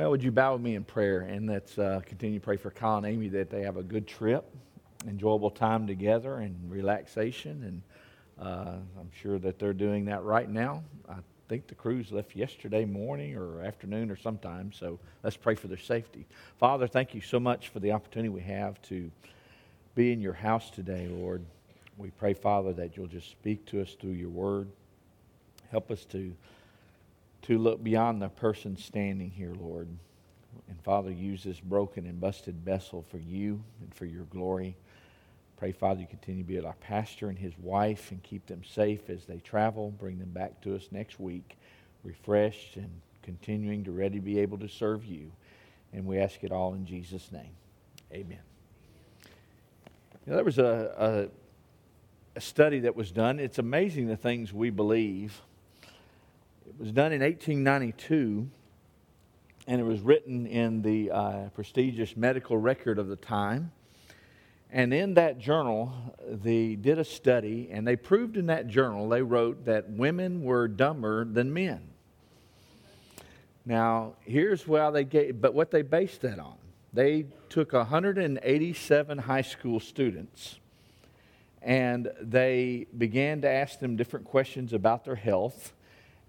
Well, would you bow with me in prayer and let's uh, continue to pray for Kyle and Amy that they have a good trip, enjoyable time together, and relaxation. And uh, I'm sure that they're doing that right now. I think the cruise left yesterday morning or afternoon or sometime. So let's pray for their safety. Father, thank you so much for the opportunity we have to be in your house today, Lord. We pray, Father, that you'll just speak to us through your word. Help us to to look beyond the person standing here, Lord. And Father, use this broken and busted vessel for you and for your glory. Pray, Father, you continue to be with our pastor and his wife and keep them safe as they travel. Bring them back to us next week, refreshed and continuing to ready to be able to serve you. And we ask it all in Jesus' name. Amen. You there was a, a, a study that was done. It's amazing the things we believe it was done in 1892, and it was written in the uh, prestigious medical record of the time. And in that journal, they did a study, and they proved in that journal, they wrote that women were dumber than men. Now, here's why they gave, but what they based that on. They took 187 high school students and they began to ask them different questions about their health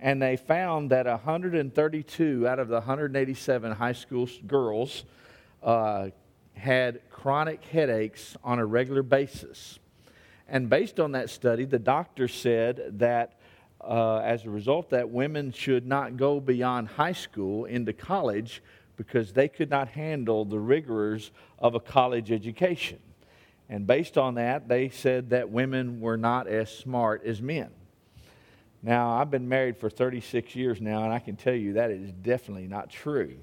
and they found that 132 out of the 187 high school girls uh, had chronic headaches on a regular basis. And based on that study, the doctor said that uh, as a result, that women should not go beyond high school into college because they could not handle the rigors of a college education. And based on that, they said that women were not as smart as men. Now, I've been married for 36 years now, and I can tell you that is definitely not true.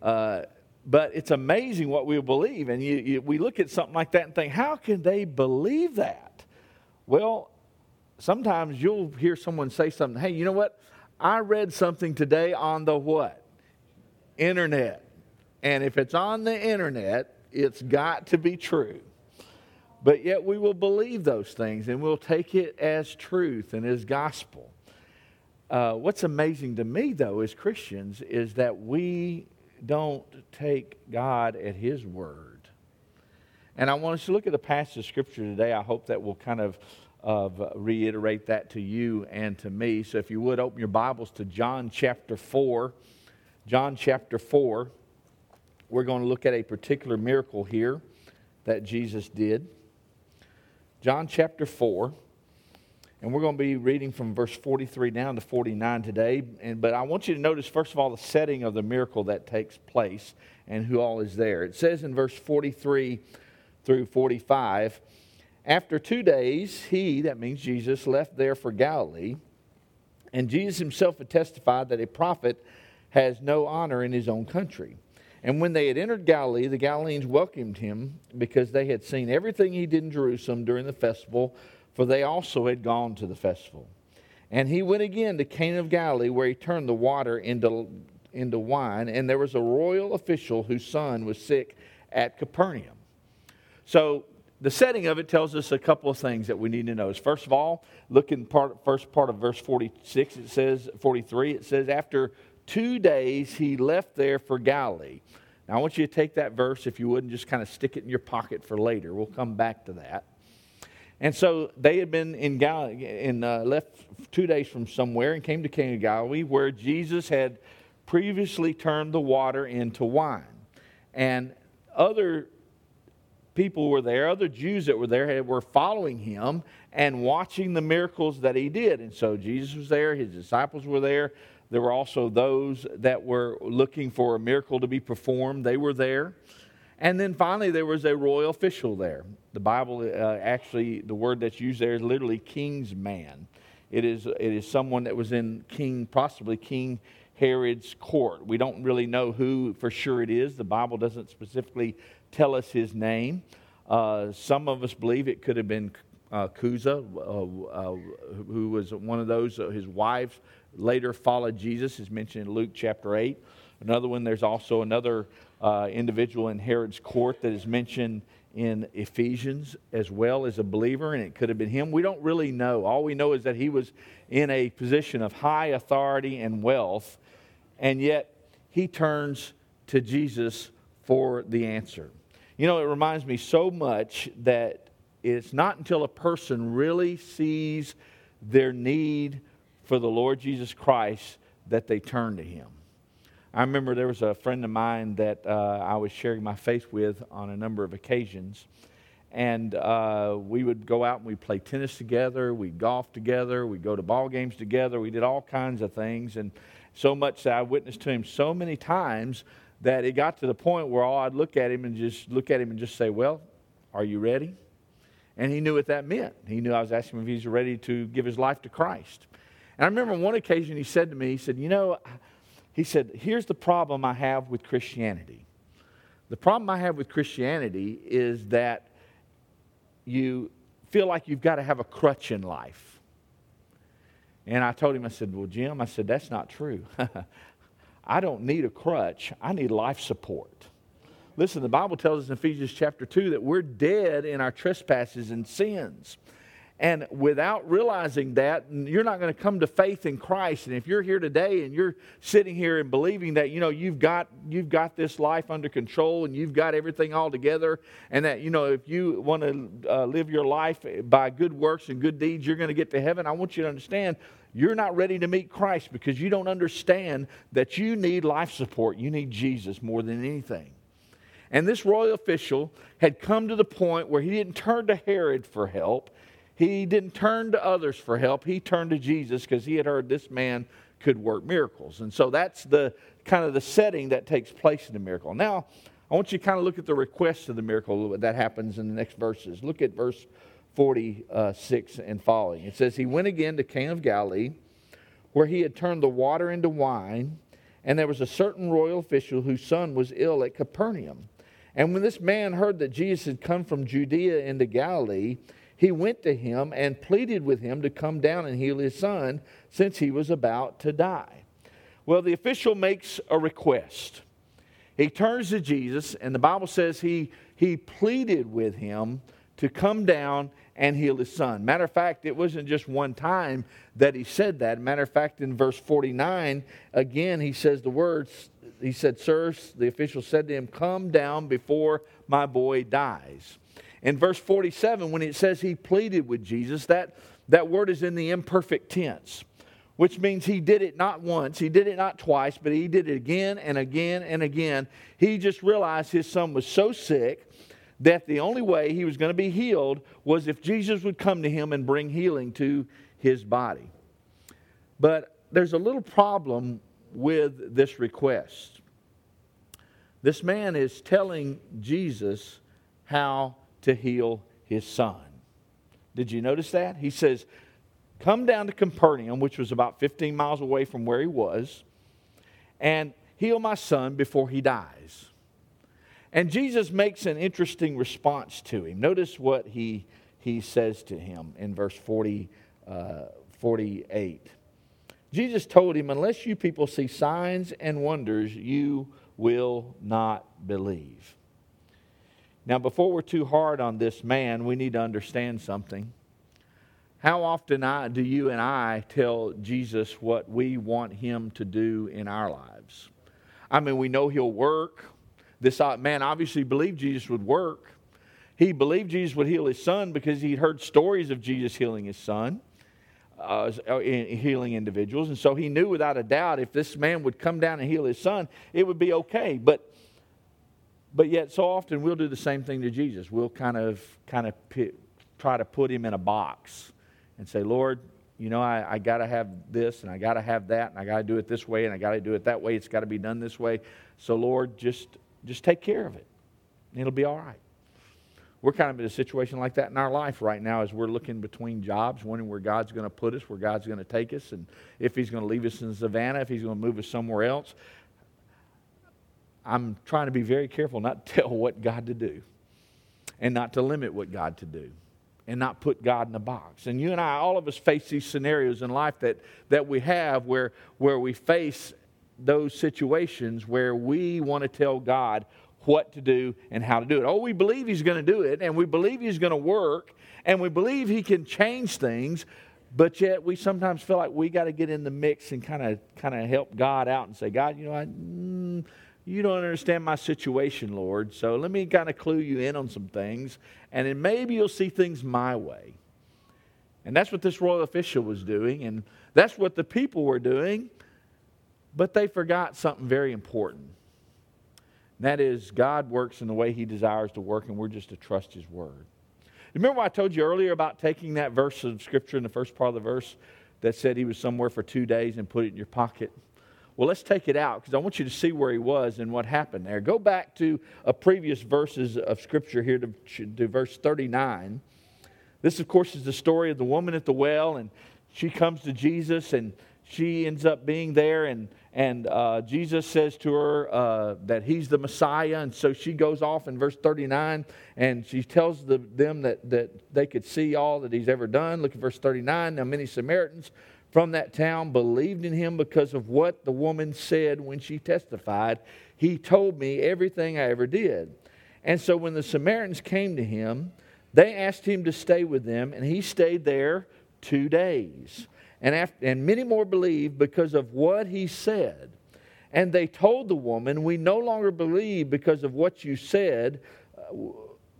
Uh, but it's amazing what we believe. And you, you, we look at something like that and think, how can they believe that? Well, sometimes you'll hear someone say something, hey, you know what? I read something today on the what? Internet. And if it's on the internet, it's got to be true. But yet we will believe those things and we'll take it as truth and as gospel. Uh, what's amazing to me, though, as Christians, is that we don't take God at His word. And I want us to look at a passage of Scripture today. I hope that will kind of reiterate that to you and to me. So if you would open your Bibles to John chapter 4. John chapter 4. We're going to look at a particular miracle here that Jesus did. John chapter 4. And we're going to be reading from verse 43 down to 49 today. And, but I want you to notice, first of all, the setting of the miracle that takes place and who all is there. It says in verse 43 through 45 After two days, he, that means Jesus, left there for Galilee. And Jesus himself had testified that a prophet has no honor in his own country. And when they had entered Galilee, the Galileans welcomed him because they had seen everything he did in Jerusalem during the festival, for they also had gone to the festival. And he went again to Cana of Galilee, where he turned the water into, into wine, and there was a royal official whose son was sick at Capernaum. So the setting of it tells us a couple of things that we need to know. First of all, look in part, first part of verse 46, it says, 43, it says, after two days he left there for Galilee. Now, I want you to take that verse, if you would, and just kind of stick it in your pocket for later. We'll come back to that. And so they had been in Galilee, and uh, left two days from somewhere and came to Cana of Galilee, where Jesus had previously turned the water into wine. And other people were there, other Jews that were there were following him and watching the miracles that he did. And so Jesus was there, his disciples were there, there were also those that were looking for a miracle to be performed. They were there. And then finally, there was a royal official there. The Bible, uh, actually, the word that's used there is literally king's man. It is, it is someone that was in King, possibly King Herod's court. We don't really know who for sure it is. The Bible doesn't specifically tell us his name. Uh, some of us believe it could have been uh, Chuza, uh, uh, who was one of those, uh, his wives later followed Jesus, is mentioned in Luke chapter 8. Another one, there's also another uh, individual in Herod's court that is mentioned in Ephesians as well as a believer, and it could have been him. We don't really know. All we know is that he was in a position of high authority and wealth, and yet he turns to Jesus for the answer. You know, it reminds me so much that it's not until a person really sees their need for the Lord Jesus Christ that they turn to him. I remember there was a friend of mine that uh, I was sharing my faith with on a number of occasions. And uh, we would go out and we'd play tennis together, we'd golf together, we'd go to ball games together, we did all kinds of things. And so much that I witnessed to him so many times that it got to the point where all I'd look at him and just look at him and just say, Well, are you ready? And he knew what that meant. He knew I was asking him if he's ready to give his life to Christ. And I remember on one occasion he said to me, he said, You know, he said, here's the problem I have with Christianity. The problem I have with Christianity is that you feel like you've got to have a crutch in life. And I told him, I said, Well, Jim, I said, that's not true. I don't need a crutch, I need life support. Listen, the Bible tells us in Ephesians chapter 2 that we're dead in our trespasses and sins. And without realizing that, you're not going to come to faith in Christ. And if you're here today and you're sitting here and believing that, you know, you've got, you've got this life under control and you've got everything all together, and that, you know, if you want to uh, live your life by good works and good deeds, you're going to get to heaven, I want you to understand you're not ready to meet Christ because you don't understand that you need life support. You need Jesus more than anything. And this royal official had come to the point where he didn't turn to Herod for help. He didn't turn to others for help. He turned to Jesus because he had heard this man could work miracles. And so that's the kind of the setting that takes place in the miracle. Now, I want you to kind of look at the request of the miracle that happens in the next verses. Look at verse 46 and following. It says, He went again to Cana of Galilee, where he had turned the water into wine, and there was a certain royal official whose son was ill at Capernaum. And when this man heard that Jesus had come from Judea into Galilee, he went to him and pleaded with him to come down and heal his son since he was about to die. Well, the official makes a request. He turns to Jesus, and the Bible says he, he pleaded with him to come down and heal his son. Matter of fact, it wasn't just one time that he said that. Matter of fact, in verse 49, again, he says the words, he said, Sirs, the official said to him, Come down before my boy dies. In verse 47, when it says he pleaded with Jesus, that, that word is in the imperfect tense, which means he did it not once, he did it not twice, but he did it again and again and again. He just realized his son was so sick that the only way he was going to be healed was if Jesus would come to him and bring healing to his body. But there's a little problem with this request. This man is telling Jesus how to heal his son. Did you notice that? He says, Come down to Capernaum, which was about 15 miles away from where he was, and heal my son before he dies. And Jesus makes an interesting response to him. Notice what he, he says to him in verse 40, uh, 48. Jesus told him, Unless you people see signs and wonders, you will not believe. Now, before we're too hard on this man, we need to understand something. How often I, do you and I tell Jesus what we want him to do in our lives? I mean, we know he'll work. This uh, man obviously believed Jesus would work. He believed Jesus would heal his son because he'd heard stories of Jesus healing his son, uh, uh healing individuals. And so he knew without a doubt if this man would come down and heal his son, it would be okay. But but yet, so often we'll do the same thing to Jesus. We'll kind of, kind of try to put him in a box and say, Lord, you know, I, I got to have this and I got to have that and I got to do it this way and I got to do it that way. It's got to be done this way. So, Lord, just, just take care of it. And it'll be all right. We're kind of in a situation like that in our life right now as we're looking between jobs, wondering where God's going to put us, where God's going to take us, and if He's going to leave us in Savannah, if He's going to move us somewhere else. I'm trying to be very careful not to tell what God to do and not to limit what God to do and not put God in a box. And you and I, all of us face these scenarios in life that, that we have where, where we face those situations where we want to tell God what to do and how to do it. Oh, we believe He's going to do it and we believe He's going to work and we believe He can change things, but yet we sometimes feel like we got to get in the mix and kind of kind of help God out and say, God, you know, I, mm, you don't understand my situation, Lord. So let me kind of clue you in on some things, and then maybe you'll see things my way. And that's what this royal official was doing, and that's what the people were doing. But they forgot something very important. That is, God works in the way He desires to work, and we're just to trust His word. Remember I told you earlier about taking that verse of Scripture in the first part of the verse that said He was somewhere for two days and put it in your pocket? Well, let's take it out because I want you to see where he was and what happened there. Go back to a previous verses of Scripture here to, to verse 39. This, of course, is the story of the woman at the well, and she comes to Jesus and she ends up being there, and, and uh, Jesus says to her uh, that he's the Messiah. And so she goes off in verse 39 and she tells the, them that, that they could see all that he's ever done. Look at verse 39. Now, many Samaritans from that town believed in him because of what the woman said when she testified. He told me everything I ever did. And so when the Samaritans came to him, they asked him to stay with them, and he stayed there two days. And, after, and many more believed because of what he said. And they told the woman, We no longer believe because of what you said, uh,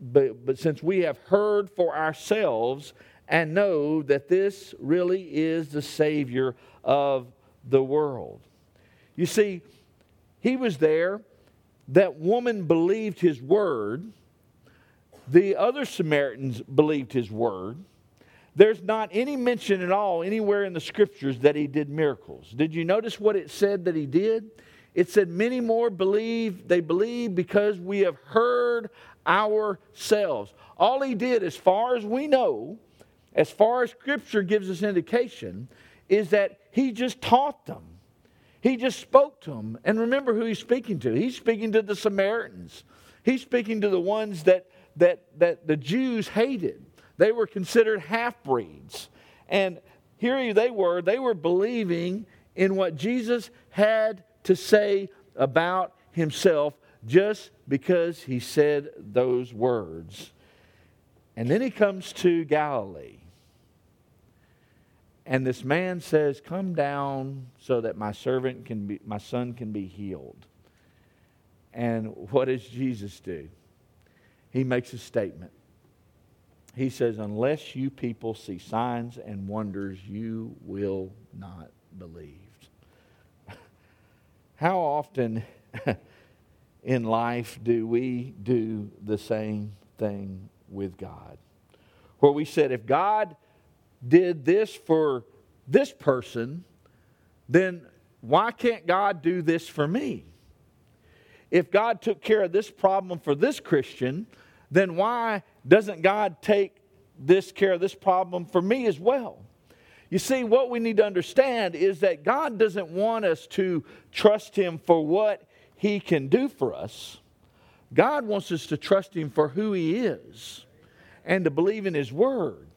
but, but since we have heard for ourselves and know that this really is the Savior of the world. You see, he was there. That woman believed his word. The other Samaritans believed his word. There's not any mention at all anywhere in the scriptures that he did miracles. Did you notice what it said that he did? It said, Many more believe, they believe because we have heard ourselves. All he did, as far as we know, as far as Scripture gives us indication, is that he just taught them. He just spoke to them. And remember who he's speaking to. He's speaking to the Samaritans. He's speaking to the ones that, that, that the Jews hated. They were considered half breeds. And here they were, they were believing in what Jesus had to say about himself just because he said those words. And then he comes to Galilee. And this man says, Come down so that my servant can be, my son can be healed. And what does Jesus do? He makes a statement. He says, Unless you people see signs and wonders, you will not believe. How often in life do we do the same thing with God? Where we said, if God did this for this person, then why can't God do this for me? If God took care of this problem for this Christian, then why doesn't God take this care of this problem for me as well? You see, what we need to understand is that God doesn't want us to trust Him for what He can do for us. God wants us to trust Him for who He is and to believe in His Word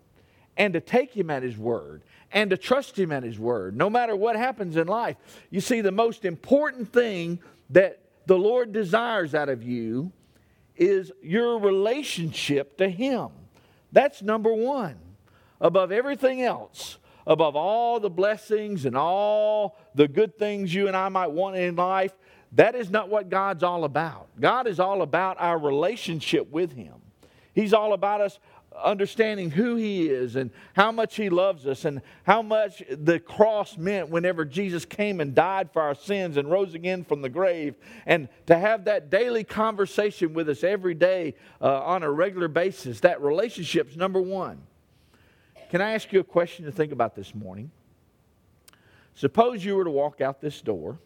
and to take Him at His word and to trust Him at His word, no matter what happens in life. You see, the most important thing that the Lord desires out of you is your relationship to Him. That's number one. Above everything else, above all the blessings and all the good things you and I might want in life, that is not what God's all about. God is all about our relationship with Him. He's all about us understanding who He is and how much He loves us and how much the cross meant whenever Jesus came and died for our sins and rose again from the grave. And to have that daily conversation with us every day uh, on a regular basis, that relationship's number one. Can I ask you a question to think about this morning? Suppose you were to walk out this door,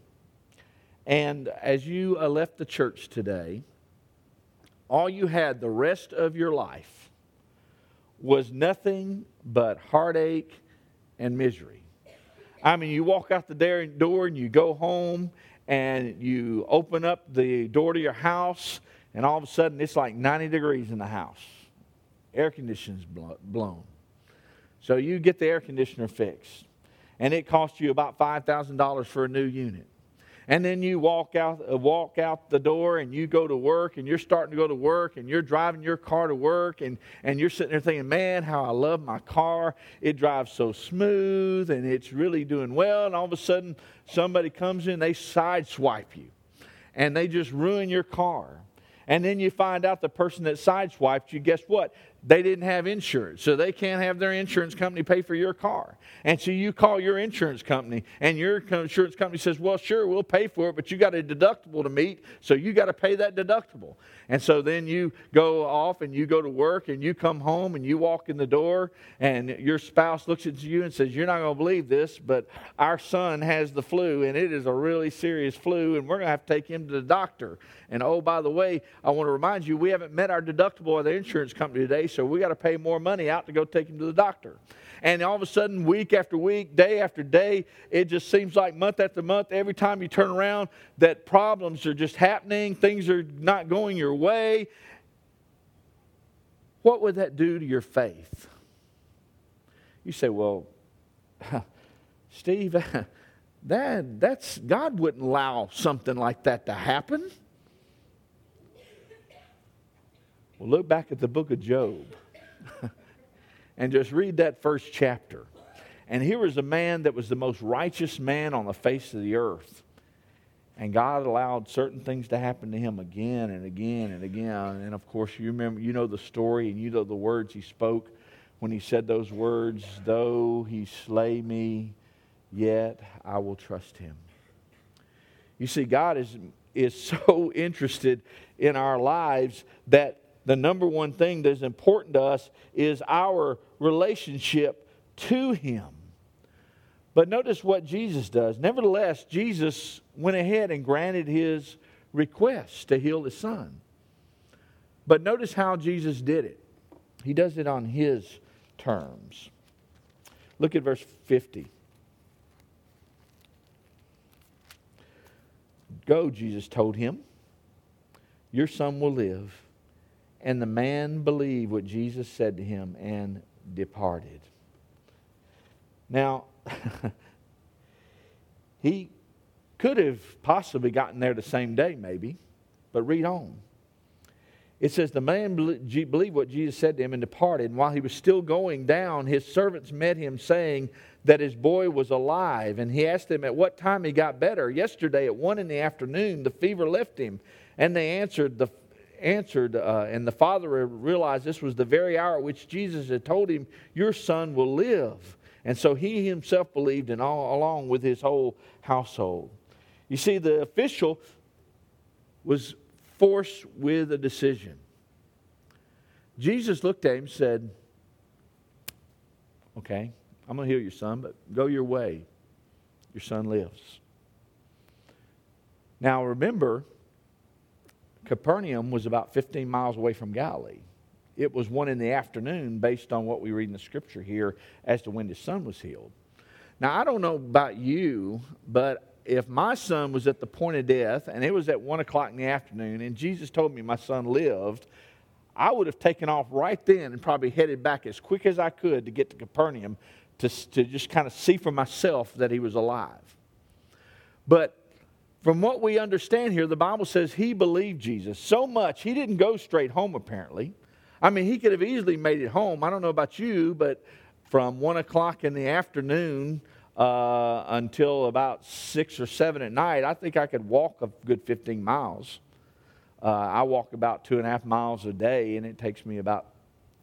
and as you uh, left the church today, all you had the rest of your life was nothing but heartache and misery. I mean, you walk out the door and you go home and you open up the door to your house, and all of a sudden it's like 90 degrees in the house. Air conditioning's blown. So you get the air conditioner fixed, and it costs you about $5,000 for a new unit. And then you walk out uh, walk out the door and you go to work and you're starting to go to work and you're driving your car to work and, and you're sitting there thinking man how i love my car. It drives so smooth and it's really doing well. And all of a sudden somebody comes in they sideswipe you and they just ruin your car. And then you find out the person that sideswiped you guess what they didn't have insurance, so they can't have their insurance company pay for your car. And so you call your insurance company, and your insurance company says, Well, sure, we'll pay for it, but you got a deductible to meet, so you got to pay that deductible. And so then you go off and you go to work, and you come home and you walk in the door, and your spouse looks at you and says, You're not going to believe this, but our son has the flu, and it is a really serious flu, and we're going to have to take him to the doctor. And oh, by the way, I want to remind you, we haven't met our deductible at the insurance company today, so we got to pay more money out to go take him to the doctor. And all of a sudden, week after week, day after day, it just seems like month after month, every time you turn around, that problems are just happening, things are not going your way. What would that do to your faith? You say, well, Steve, that, that's, God wouldn't allow something like that to happen. Well, look back at the book of Job and just read that first chapter. And here was a man that was the most righteous man on the face of the earth. And God allowed certain things to happen to him again and again and again. And of course, you remember, you know the story and you know the words he spoke when he said those words, though he slay me, yet I will trust him. You see, God is, is so interested in our lives that the number one thing that is important to us is our relationship to Him. But notice what Jesus does. Nevertheless, Jesus went ahead and granted his request to heal his son. But notice how Jesus did it. He does it on his terms. Look at verse 50. Go, Jesus told him. Your son will live. And the man believed what Jesus said to him and departed. Now, he could have possibly gotten there the same day, maybe, but read on. It says, The man believed what Jesus said to him and departed. And while he was still going down, his servants met him, saying that his boy was alive. And he asked them at what time he got better. Yesterday at one in the afternoon, the fever left him. And they answered, The answered, uh, and the father realized this was the very hour at which Jesus had told him, Your son will live. And so he himself believed, and all along with his whole household. You see, the official was forced with a decision. Jesus looked at him and said, Okay, I'm going to heal your son, but go your way. Your son lives. Now remember, Capernaum was about 15 miles away from Galilee. It was one in the afternoon, based on what we read in the scripture here, as to when his son was healed. Now, I don't know about you, but if my son was at the point of death and it was at 1 o'clock in the afternoon and Jesus told me my son lived, I would have taken off right then and probably headed back as quick as I could to get to Capernaum to, to just kind of see for myself that he was alive. But from what we understand here, the Bible says he believed Jesus so much, he didn't go straight home, apparently. I mean, he could have easily made it home. I don't know about you, but from 1 o'clock in the afternoon uh, until about 6 or 7 at night, I think I could walk a good 15 miles. Uh, I walk about two and a half miles a day, and it takes me about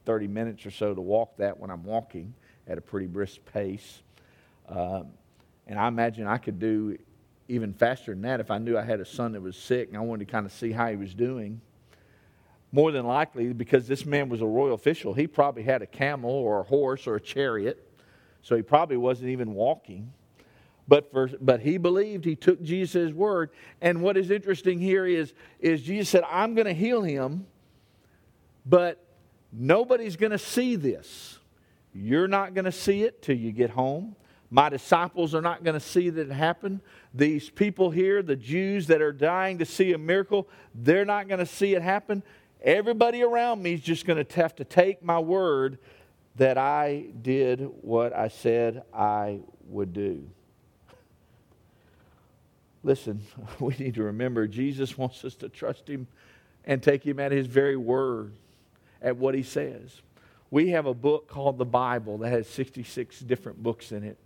30 minutes or so to walk that when I'm walking at a pretty brisk pace. Uh, and I imagine I could do even faster than that if I knew I had a son that was sick and I wanted to kind of see how he was doing. More than likely, because this man was a royal official, he probably had a camel or a horse or a chariot, so he probably wasn't even walking. But, for, but he believed, he took Jesus' word. And what is interesting here is, is Jesus said, I'm going to heal him, but nobody's going to see this. You're not going to see it till you get home. My disciples are not going to see that it happen. These people here, the Jews that are dying to see a miracle, they're not going to see it happen. Everybody around me is just going to have to take my word that I did what I said I would do. Listen, we need to remember Jesus wants us to trust him and take him at his very word, at what he says. We have a book called the Bible that has 66 different books in it.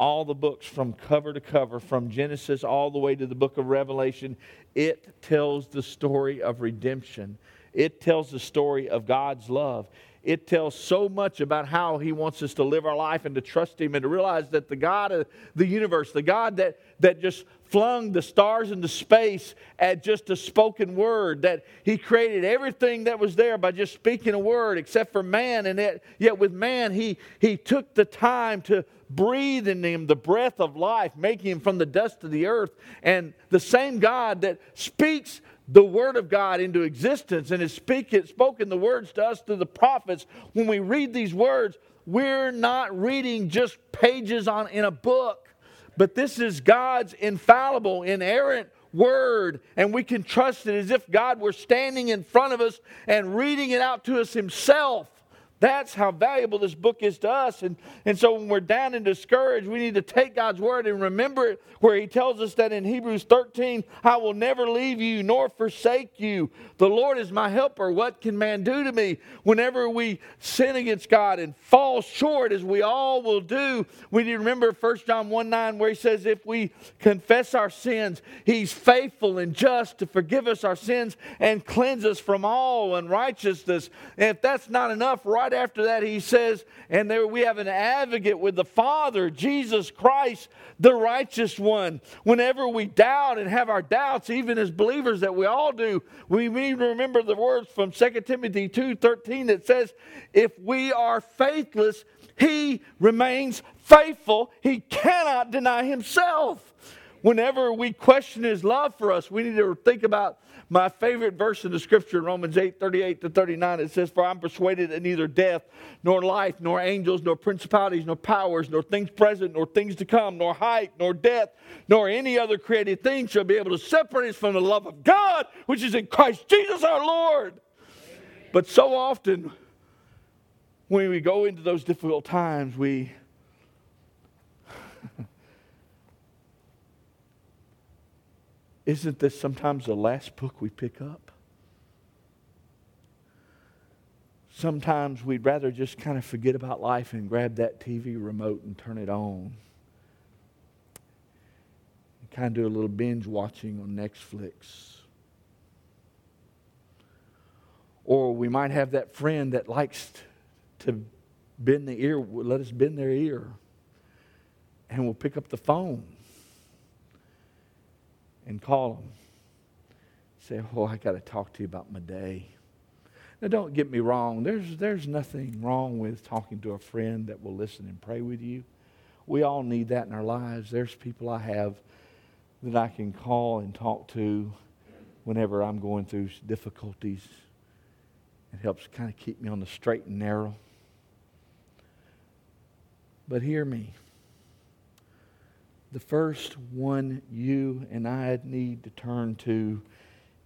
All the books from cover to cover, from Genesis all the way to the book of Revelation, it tells the story of redemption. It tells the story of God's love it tells so much about how he wants us to live our life and to trust him and to realize that the God of the universe, the God that, that just flung the stars into space at just a spoken word, that he created everything that was there by just speaking a word except for man. And yet, yet with man, he, he took the time to breathe in him the breath of life, making him from the dust of the earth. And the same God that speaks the Word of God into existence and has speak, spoken the words to us through the prophets, when we read these words, we're not reading just pages on, in a book, but this is God's infallible, inerrant Word, and we can trust it as if God were standing in front of us and reading it out to us Himself. That's how valuable this book is to us. And, and so when we're down and discouraged, we need to take God's word and remember it where He tells us that in Hebrews 13, I will never leave you nor forsake you. The Lord is my helper. What can man do to me? Whenever we sin against God and fall short, as we all will do, we need to remember 1 John 1 9, where He says, If we confess our sins, He's faithful and just to forgive us our sins and cleanse us from all unrighteousness. And if that's not enough, right right after that, he says, and there we have an advocate with the Father, Jesus Christ, the righteous one. Whenever we doubt and have our doubts, even as believers that we all do, we need to remember the words from 2 Timothy 2 13 that says, If we are faithless, he remains faithful. He cannot deny himself. Whenever we question his love for us, we need to think about my favorite verse in the scripture, Romans 8 38 to 39, it says, For I'm persuaded that neither death, nor life, nor angels, nor principalities, nor powers, nor things present, nor things to come, nor height, nor depth, nor any other created thing shall be able to separate us from the love of God, which is in Christ Jesus our Lord. But so often, when we go into those difficult times, we Isn't this sometimes the last book we pick up? Sometimes we'd rather just kind of forget about life and grab that TV remote and turn it on. And kind of do a little binge watching on Netflix. Or we might have that friend that likes to bend the ear, let us bend their ear. And we'll pick up the phone and call them. Say, oh, I got to talk to you about my day. Now, don't get me wrong. There's, there's nothing wrong with talking to a friend that will listen and pray with you. We all need that in our lives. There's people I have that I can call and talk to whenever I'm going through difficulties. It helps kind of keep me on the straight and narrow. But hear me the first one you and I need to turn to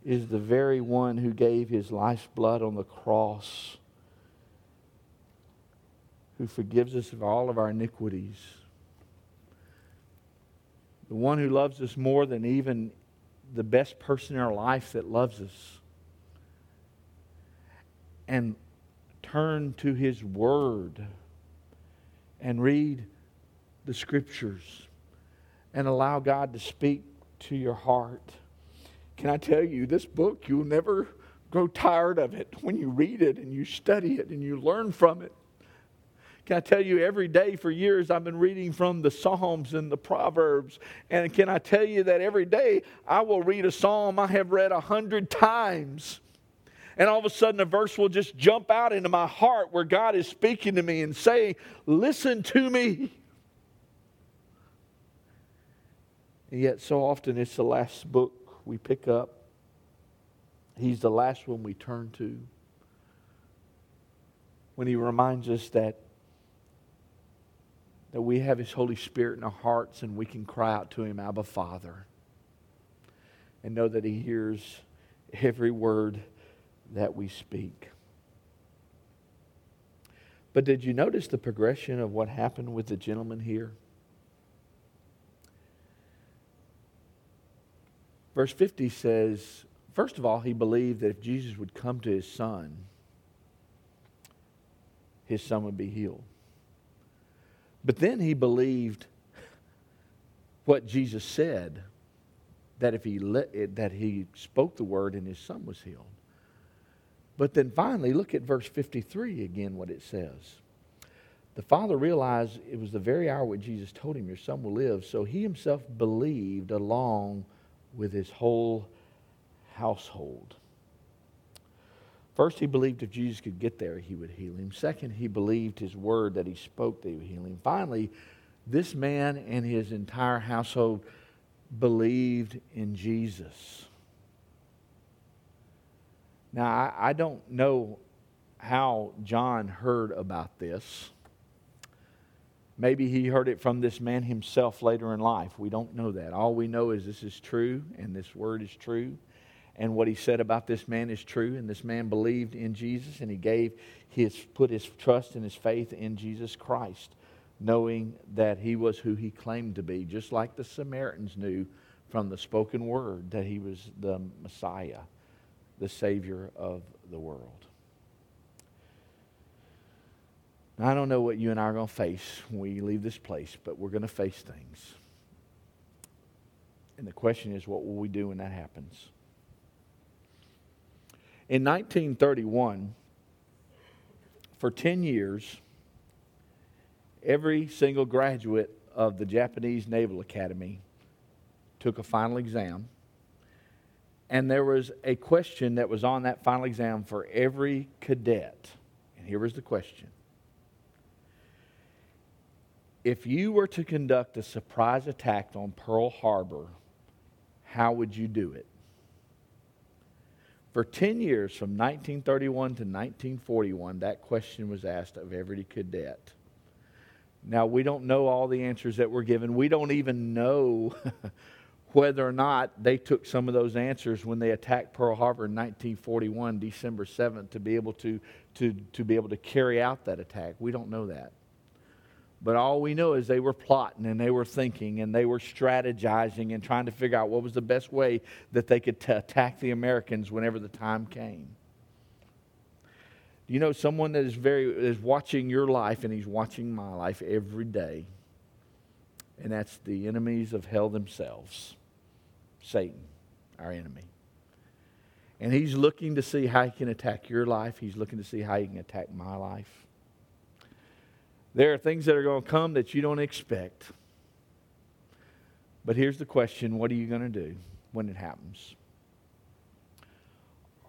is the very one who gave his life's blood on the cross, who forgives us of all of our iniquities, the one who loves us more than even the best person in our life that loves us. And turn to his word and read the scriptures and allow God to speak to your heart. Can I tell you, this book, you'll never grow tired of it when you read it and you study it and you learn from it. Can I tell you, every day for years I've been reading from the Psalms and the Proverbs. And can I tell you that every day I will read a psalm I have read a hundred times. And all of a sudden, a verse will just jump out into my heart where God is speaking to me and saying, Listen to me. And yet, so often, it's the last book we pick up. He's the last one we turn to. When he reminds us that, that we have his Holy Spirit in our hearts and we can cry out to him, Abba, Father, and know that he hears every word that we speak. But did you notice the progression of what happened with the gentleman here? Verse 50 says, first of all, he believed that if Jesus would come to his son, his son would be healed. But then he believed what Jesus said that if he let, that he spoke the word and his son was healed. But then finally, look at verse 53 again, what it says. The father realized it was the very hour when Jesus told him, Your son will live. So he himself believed along with his whole household. First, he believed if Jesus could get there, he would heal him. Second, he believed his word that he spoke that he would heal him. Finally, this man and his entire household believed in Jesus. Now, I, I don't know how John heard about this. Maybe he heard it from this man himself later in life. We don't know that. All we know is this is true and this word is true. And what he said about this man is true. And this man believed in Jesus and he gave his, put his trust and his faith in Jesus Christ, knowing that he was who he claimed to be, just like the Samaritans knew from the spoken word that he was the Messiah, the Savior of the world. Now, I don't know what you and I are going to face when we leave this place, but we're going to face things. And the question is, what will we do when that happens? In 1931, for 10 years, every single graduate of the Japanese Naval Academy took a final exam. And there was a question that was on that final exam for every cadet. And here was the question if you were to conduct a surprise attack on Pearl Harbor, how would you do it? For 10 years, from 1931 to 1941, that question was asked of every cadet. Now, we don't know all the answers that were given. We don't even know whether or not they took some of those answers when they attacked Pearl Harbor in 1941, December 7th, to be able to, to, to, be able to carry out that attack. We don't know that. But all we know is they were plotting and they were thinking and they were strategizing and trying to figure out what was the best way that they could t- attack the Americans whenever the time came. You know, someone that is very is watching your life and he's watching my life every day. And that's the enemies of hell themselves. Satan, our enemy. And he's looking to see how he can attack your life. He's looking to see how he can attack my life. There are things that are going to come that you don't expect. But here's the question what are you going to do when it happens?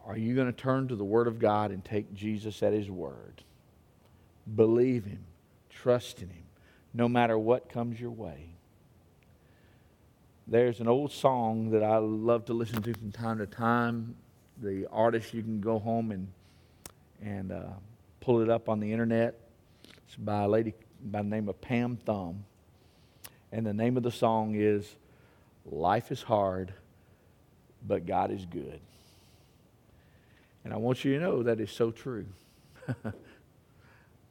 Are you going to turn to the Word of God and take Jesus at His Word? Believe Him, trust in Him, no matter what comes your way. There's an old song that I love to listen to from time to time. The artist, you can go home and, and uh, pull it up on the internet. It's by a lady by the name of Pam Thum. And the name of the song is Life is Hard, but God is Good. And I want you to know that is so true.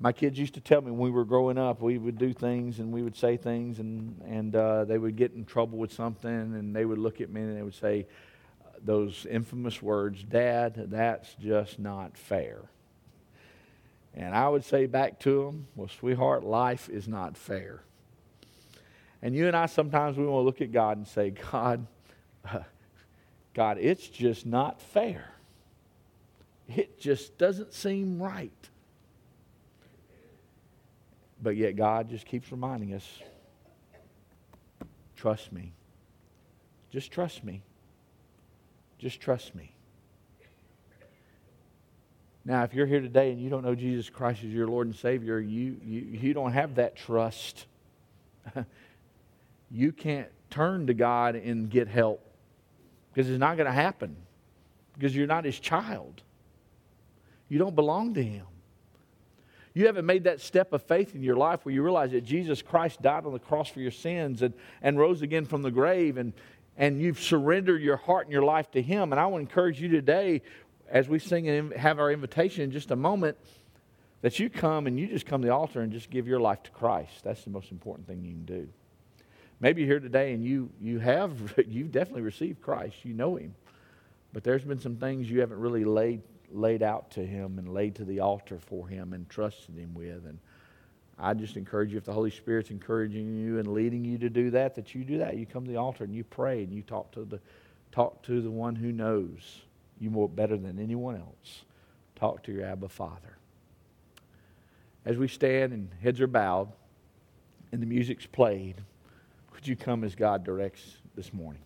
My kids used to tell me when we were growing up, we would do things and we would say things, and, and uh, they would get in trouble with something, and they would look at me and they would say those infamous words Dad, that's just not fair. And I would say back to them, well, sweetheart, life is not fair. And you and I sometimes we want to look at God and say, God, God, it's just not fair. It just doesn't seem right. But yet God just keeps reminding us, trust me. Just trust me. Just trust me. Now, if you're here today and you don't know Jesus Christ as your Lord and Savior, you, you, you don't have that trust. you can't turn to God and get help because it's not going to happen because you're not His child. You don't belong to Him. You haven't made that step of faith in your life where you realize that Jesus Christ died on the cross for your sins and, and rose again from the grave, and, and you've surrendered your heart and your life to Him. And I want to encourage you today as we sing and have our invitation in just a moment, that you come and you just come to the altar and just give your life to Christ. That's the most important thing you can do. maybe you're here today and you, you have, you've definitely received Christ. You know him. But there's been some things you haven't really laid, laid out to him and laid to the altar for him and trusted him with. And I just encourage you, if the Holy Spirit's encouraging you and leading you to do that, that you do that. You come to the altar and you pray and you talk to the, talk to the one who knows you more better than anyone else. Talk to your Abba Father. As we stand and heads are bowed and the music's played, would you come as God directs this morning?